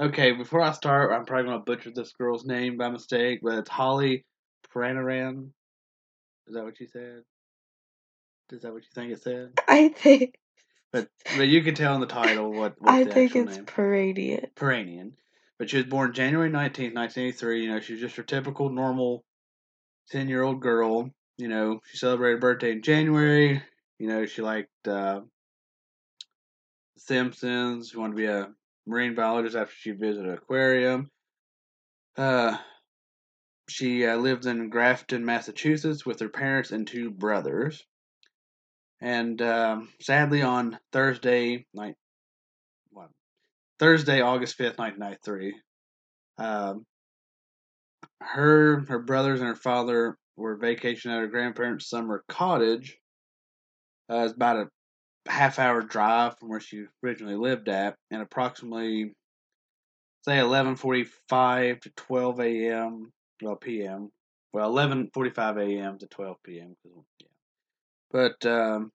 Okay, before I start, I'm probably gonna butcher this girl's name by mistake, but it's Holly Pranaran. Is that what you said? Is that what you think it said? I think But but you can tell in the title what, what I the think it's name. Peranian. Peranian. But she was born January 19th, 1983. You know, she was just your typical normal 10 year old girl. You know, she celebrated her birthday in January. You know, she liked uh, Simpsons. She wanted to be a marine biologist after she visited aquarium. Uh, she uh, lived in Grafton, Massachusetts with her parents and two brothers. And um, sadly, on Thursday night, what, Thursday, August fifth, nineteen ninety three, um, her, her brothers, and her father were vacationing at her grandparents' summer cottage. Uh, it's about a half hour drive from where she originally lived at, and approximately say eleven forty five to twelve a.m. well p.m. Well, eleven forty five a.m. to twelve p.m. Yeah, but um,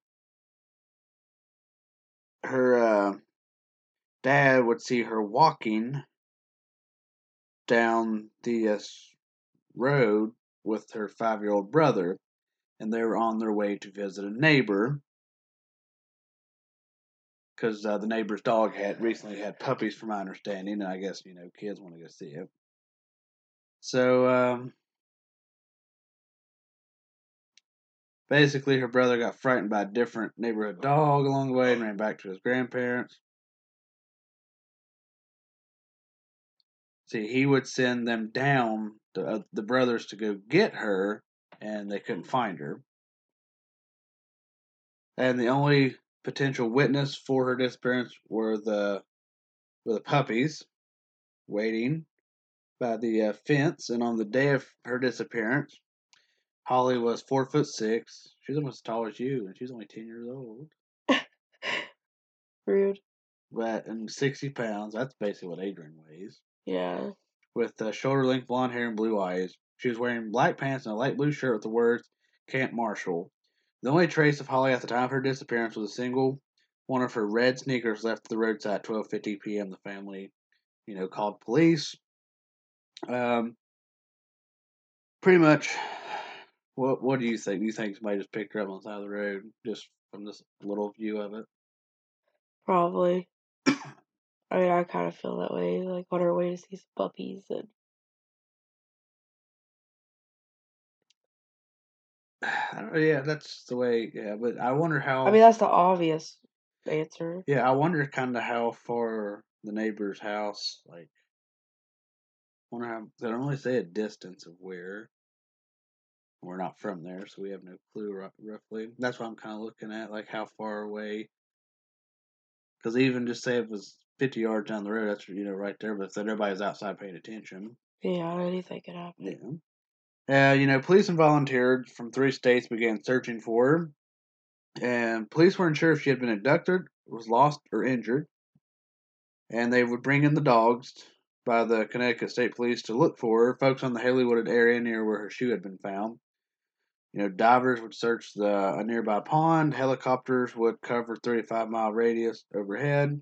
her uh, dad would see her walking down the uh, road with her five year old brother, and they were on their way to visit a neighbor because uh, the neighbor's dog had recently had puppies, from my understanding, and I guess you know kids want to go see it. So um, basically, her brother got frightened by a different neighborhood dog along the way and ran back to his grandparents. See, he would send them down, the, uh, the brothers, to go get her, and they couldn't find her. And the only potential witness for her disappearance were the were the puppies waiting by the uh, fence. And on the day of her disappearance, Holly was four foot six. She's almost as tall as you, and she's only ten years old. Rude. But and sixty pounds. That's basically what Adrian weighs. Yeah. with uh, shoulder length blonde hair and blue eyes. She was wearing black pants and a light blue shirt with the words Camp Marshall. The only trace of Holly at the time of her disappearance was a single one of her red sneakers left the roadside at 12:50 p.m. The family, you know, called police. Um, pretty much. What What do you think? Do you think somebody just picked her up on the side of the road just from this little view of it? Probably. I mean, I kind of feel that way. Like on our way to see some puppies, and Uh, yeah, that's the way. Yeah, but I wonder how. I mean that's the obvious answer. Yeah, I wonder kind of how far the neighbor's house, like, wonder how, they don't really say a distance of where. We're not from there, so we have no clue roughly. That's what I'm kind of looking at, like how far away. Because even just say it was 50 yards down the road, that's, you know, right there, but if everybody's outside paying attention. Yeah, anything could happen. Yeah. Uh, you know, police and volunteers from three states began searching for her. And police weren't sure if she had been abducted, was lost, or injured. And they would bring in the dogs by the Connecticut State Police to look for her. Folks on the Haley Wooded area near where her shoe had been found. You know, divers would search the a nearby pond. Helicopters would cover 35 mile radius overhead.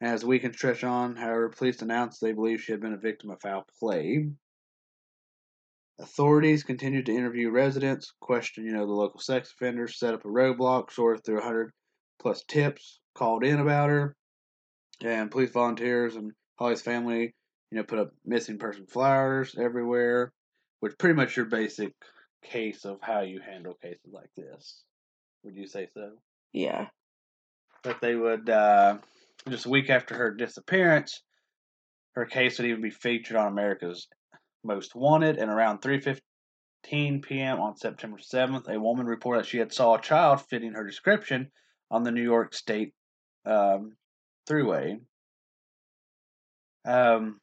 As the weekend stretched on, however, police announced they believed she had been a victim of foul play. Authorities continued to interview residents, question, you know, the local sex offenders, set up a roadblock, sorted through 100 plus tips called in about her, and police volunteers and Holly's family, you know, put up missing person flyers everywhere, which pretty much your basic case of how you handle cases like this. Would you say so? Yeah. But they would uh, just a week after her disappearance, her case would even be featured on America's Most Wanted, and around 3:15 p.m. on September 7th, a woman reported that she had saw a child fitting her description on the New York State um, Thruway. Um,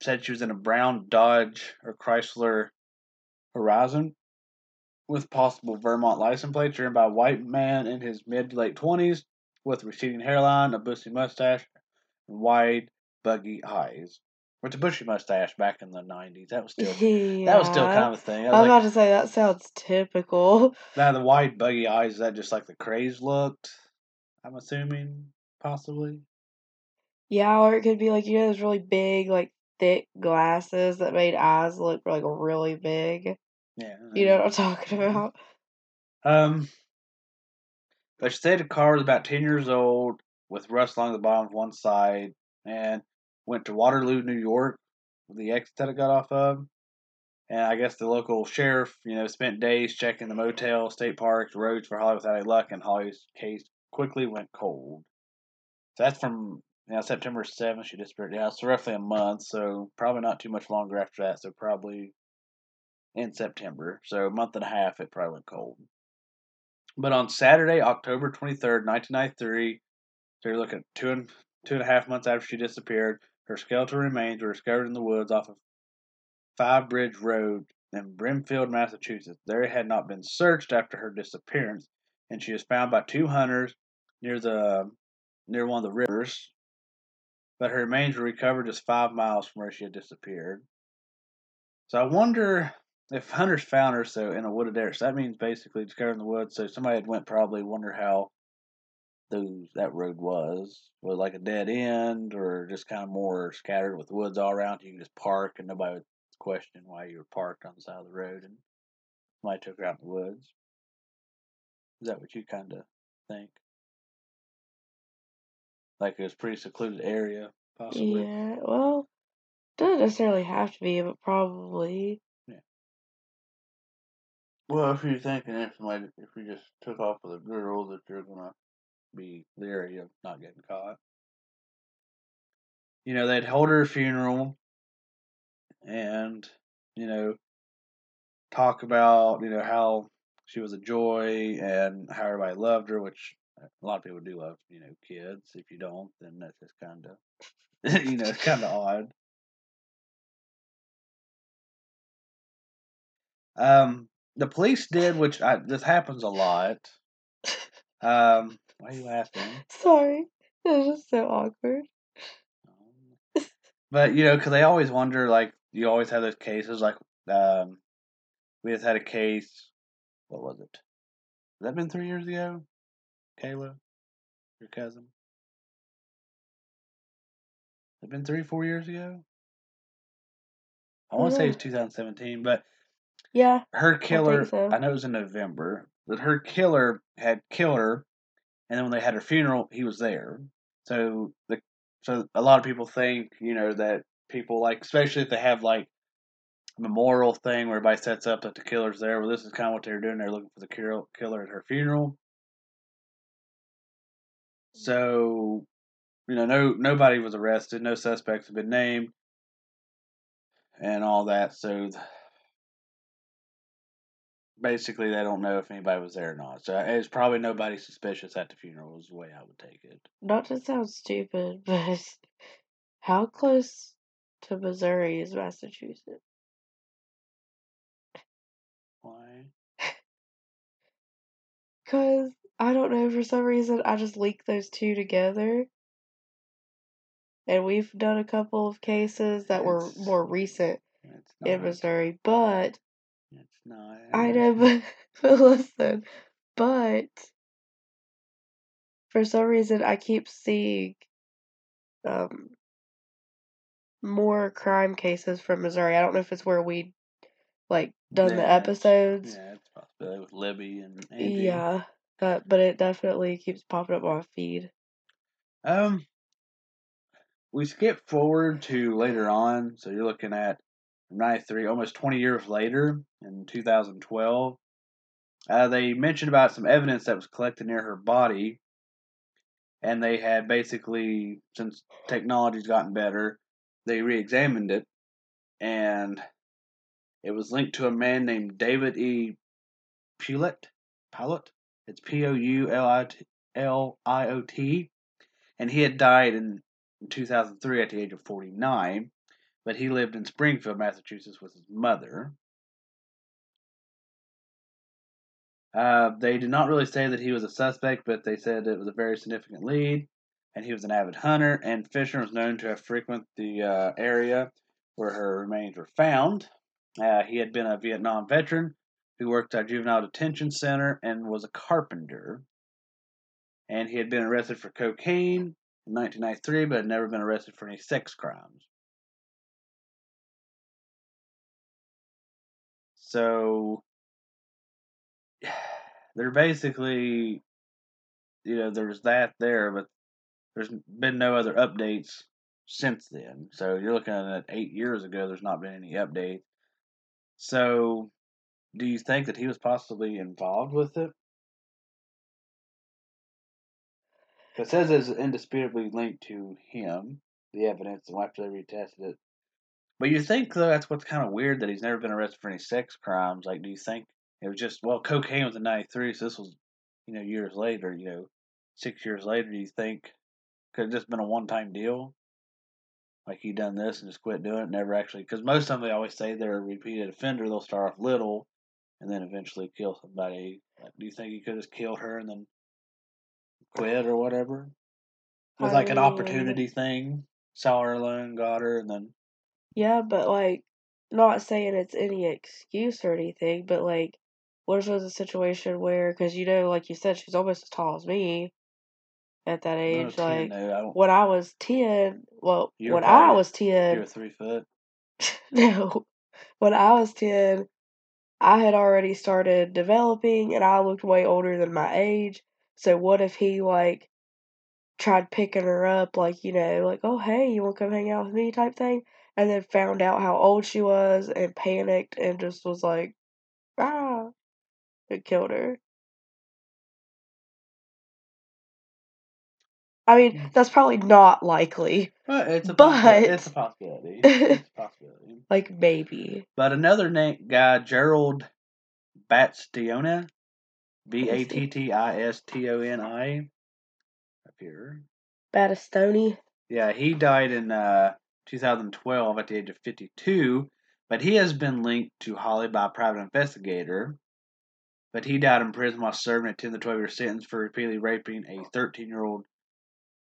said she was in a brown Dodge or Chrysler Horizon with possible Vermont license plate, driven by a white man in his mid to late 20s with receding hairline, a bushy mustache, and wide, buggy eyes. With the bushy mustache back in the 90s, that was still yeah. that was still kind of a thing. I I was was like, about to say that sounds typical. now the wide, buggy eyes, is that just like the craze looked? I'm assuming, possibly. Yeah, or it could be like you know those really big, like thick glasses that made eyes look like really big. Yeah. You know what I'm talking Mhm. about? Um, she said the car was about 10 years old with rust along the bottom of one side and went to Waterloo, New York, the exit that it got off of. And I guess the local sheriff, you know, spent days checking the motel, state parks, roads for Holly without any luck, and Holly's case quickly went cold. So that's from you know, September 7th, she disappeared. Yeah, so roughly a month, so probably not too much longer after that. So probably in September. So a month and a half, it probably went cold. But on Saturday, October 23rd, 1993, so you're looking two and, two and a half months after she disappeared, her skeletal remains were discovered in the woods off of Five Bridge Road in Brimfield, Massachusetts. There had not been searched after her disappearance, and she was found by two hunters near the near one of the rivers. But her remains were recovered just five miles from where she had disappeared. So I wonder if hunters found her so in a wooded area. So that means basically discovered in the woods. So somebody had went probably wonder how those that road was. Was like a dead end or just kind of more scattered with woods all around. You can just park and nobody would question why you were parked on the side of the road and somebody took her out in the woods. Is that what you kind of think? Like it was a pretty secluded area, possibly. Yeah, well, doesn't necessarily have to be, but probably. Well, if you're thinking if somebody, if you just took off with a girl, that you're gonna be leery of not getting caught. You know, they'd hold her funeral, and you know, talk about you know how she was a joy and how everybody loved her, which a lot of people do love. You know, kids. If you don't, then that's just kind of, you know, it's kind of odd. Um, the police did, which I, this happens a lot. Um, why are you laughing? Sorry, it was just so awkward. But you know, because I always wonder, like you always have those cases. Like um, we just had a case. What was it? Has that been three years ago? Kayla, your cousin. Has it been three, four years ago? I want to say it's 2017, but Yeah, her killer. so. I know it was in November. But her killer had killed her, and then when they had her funeral, he was there. So the so a lot of people think you know that people like, especially if they have like a memorial thing where everybody sets up that the killer's there. Well, this is kind of what they're doing. They're looking for the kill- killer at her funeral. So you know, no nobody was arrested, no suspects have been named, and all that. So basically, they don't know if anybody was there or not. So it's probably nobody suspicious at the funeral. Is the way I would take it. Not to sound stupid, but how close to Missouri is Massachusetts? Why? Because I don't know, for some reason, I just link those two together. And we've done a couple of cases that were more recent in. Missouri, but It's not. I know, but, but listen, but for some reason, I keep seeing um more crime cases from Missouri. I don't know if it's where we like done the Yeah, it's- episodes. Yeah, it's possible with Libby and Angie. Yeah, but but it definitely keeps popping up on my feed. Um, we skip forward to later on, so you're looking at 93, almost 20 years later in 2012. Uh, they mentioned about some evidence that was collected near her body, and they had basically, since technology's gotten better, they re examined it, and it was linked to a man named David E. Pouliot. Pouliot? It's P O U L I O T. And he had died in 2003 at the age of 49, but he lived in Springfield, Massachusetts with his mother. Uh, they did not really say that he was a suspect, but they said it was a very significant lead, and he was an avid hunter. And Fisher was known to have frequented the uh, area where her remains were found. Uh, he had been a Vietnam veteran who worked at a juvenile detention center and was a carpenter. And he had been arrested for cocaine in 1993, but had never been arrested for any sex crimes. So they're basically, you know, there's that there, but there's been no other updates since then. So you're looking at eight years ago, there's not been any updates. So do you think that he was possibly involved with it? It says it's indisputably linked to him, the evidence, and after they retested it. But you think though that's what's kind of weird that he's never been arrested for any sex crimes. Like, do you think it was just well, cocaine was in '93, so this was, you know, years later. You know, six years later. Do you think could have just been a one-time deal? Like he done this and just quit doing it, never actually. Because most of them they always say they're a repeated offender. They'll start off little, and then eventually kill somebody. Like, do you think he could have just killed her and then quit or whatever? It was like an opportunity thing. Saw her alone, got her, and then Yeah, but like, not saying it's any excuse or anything, but like, what if it was a situation where, because you know, like you said, she's almost as tall as me at that age. 10, Like, no, I don't, when I was 10, well, when I probably- was you 10, were three foot. no, when I was 10, I had already started developing and I looked way older than my age. So what if he like tried picking her up, like, you know, like, oh, hey, you want to come hang out with me type thing? And then found out how old she was and panicked and just was like, ah, it killed her. I mean, that's probably not likely. But it's a But- it's a possibility. It's a possibility. Like, maybe. But another name guy, Gerald Bastiona, B A T T I S T O N I, up here. Battistoni. Yeah, he died in uh, 2012 at the age of 52, but he has been linked to Holly by a private investigator. But he died in prison while serving a 10 to 12 year sentence for repeatedly raping a 13 year old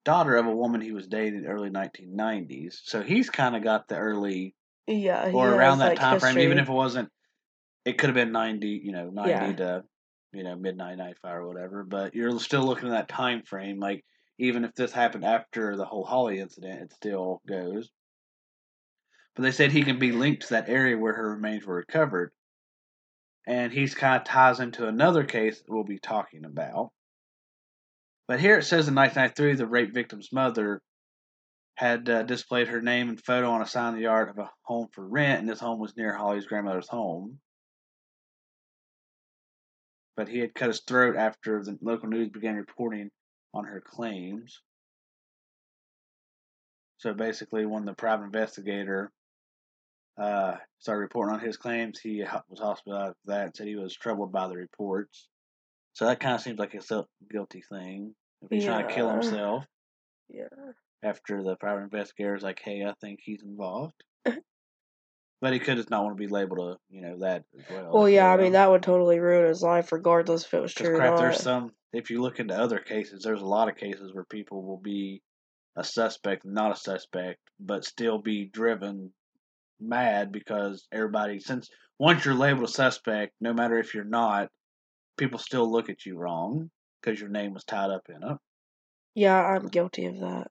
daughter of a woman he was dating in the early 1990s. So he's kind of got the early Yeah, or around that like, time frame, even if it wasn't, it could have been 90, you know, 90 Yeah. to, you know, mid 95 or whatever. But you're still looking at that time frame. Like, even if this happened after the whole Holly incident, it still goes. But they said he can be linked to that area where her remains were recovered. And he's kind of ties into another case that we'll be talking about. But here it says in 1993, the rape victim's mother had uh, displayed her name and photo on a sign in the yard of a home for rent, and this home was near Holly's grandmother's home. But he had cut his throat after the local news began reporting on her claims. So basically, when the private investigator uh, started reporting on his claims, he was hospitalized for that and said he was troubled by the reports. So that kind of seems like a self guilty thing. If he's trying to kill himself Yeah. after the private investigator is like, hey, I think he's involved. but he could just not want to be labeled a, you know, that as well. Well, yeah, I mean, that would totally ruin his life, regardless if it was true or crap, not. there's some. If you look into other cases, there's a lot of cases where people will be a suspect, not a suspect, but still be driven mad because everybody. Since once you're labeled a suspect, no matter if you're not, people still look at you wrong because your name was tied up in it. Yeah, I'm guilty of that.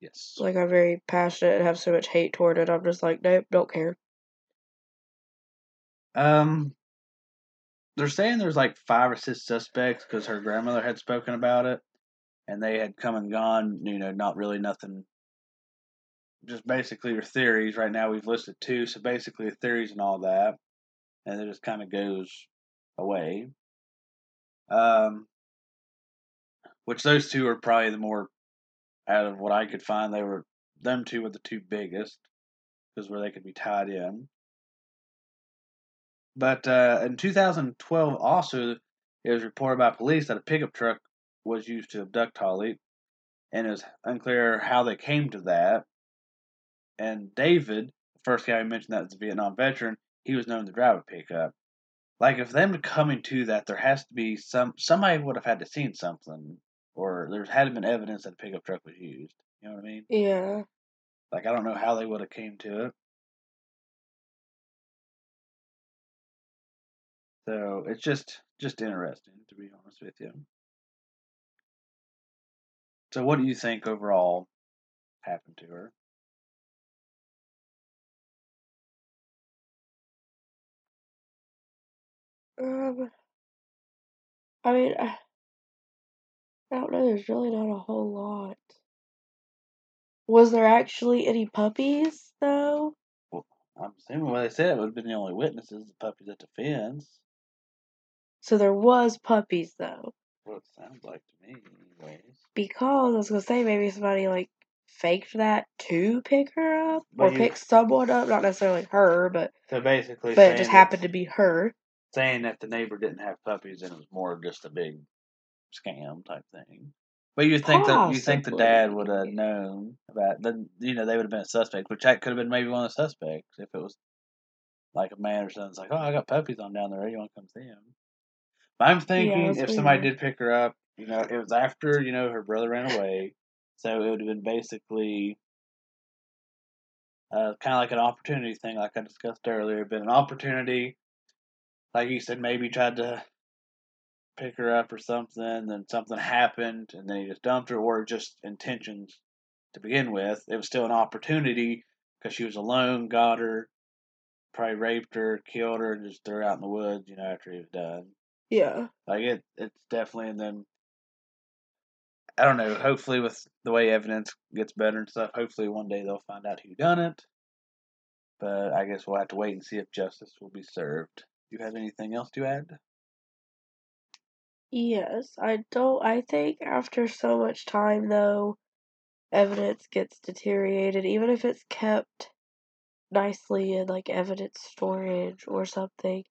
Yes. Like, I'm very passionate and have so much hate toward it. I'm just like, nope, don't care. Um, they're saying there's like five or six suspects because her grandmother had spoken about it, and they had come and gone. You know, not really nothing. Just basically your theories. Right now, we've listed two, so basically the theories and all that, and it just kind of goes away. Um, which those two are probably the more out of what I could find. They were them two were the two biggest because where they could be tied in. But uh, in 2012, also, it was reported by police that a pickup truck was used to abduct Holly, and it was unclear how they came to that. And David, the first guy who mentioned that was a Vietnam veteran, he was known to drive a pickup. Like, if them coming to that, there has to be some somebody would have had to seen something, or there had been evidence that a pickup truck was used. You know what I mean? Yeah. Like, I don't know how they would have came to it. So it's just just interesting to be honest with you. So, what do you think overall happened to her? Um, I mean, I, I don't know. There's really not a whole lot. Was there actually any puppies though? Well, I'm assuming what they said would have been the only witnesses, the puppies at the fence. So there was puppies though. What it sounds like to me, anyways. Because I was gonna say maybe somebody like faked that to pick her up But or you- pick someone up, not necessarily her, but So basically, but it saying just happened to be her. Saying that the neighbor didn't have puppies and it was more just a big scam type thing. But you think that you think the dad would have known about then you know they would have been a suspect, which that could have been maybe one of the suspects if it was like a man or something. It's like, oh, I got puppies on down there. You want to come see them? But I'm thinking that's if somebody did pick her up, you know, it was after you know her brother ran away, so it would have been basically uh, kind of like an opportunity thing, like I discussed earlier. Been an opportunity, like he said, maybe tried to pick her up or something, then something happened, and then he just dumped her, or just intentions to begin with. It was still an opportunity because she was alone, got her, probably raped her, killed her, and just threw her out in the woods, you know, after he was done. Yeah. Like it, it's definitely, and then I don't know. Hopefully, with the way evidence gets better and stuff, hopefully one day they'll find out who done it. But I guess we'll have to wait and see if justice will be served. You have anything else to add? Yes. I don't I think after so much time though, evidence gets deteriorated, even if it's kept nicely in like evidence storage or something.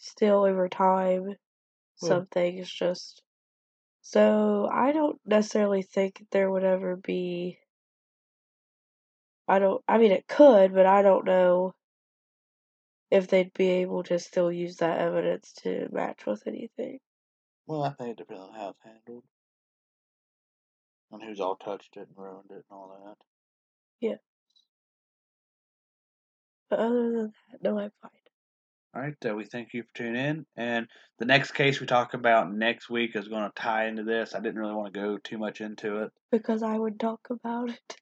Still over time, Well- some things just so I don't necessarily think there would ever be I don't I mean it could, but I don't know if they'd be able to still use that evidence to match with anything. Well, I think it depends on how it's handled. And who's all touched it and ruined it and all that. Yeah. But other than that, no, I'm fine. All right, uh, we thank you for tuning in. And the next case we talk about next week is going to tie into this. I didn't really want to go too much into it. Because I would talk about it.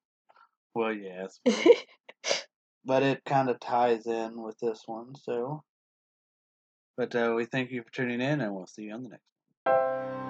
Well, yes. but it kind of ties in with this one. So, but uh, we thank you for tuning in, and we'll see you on the next.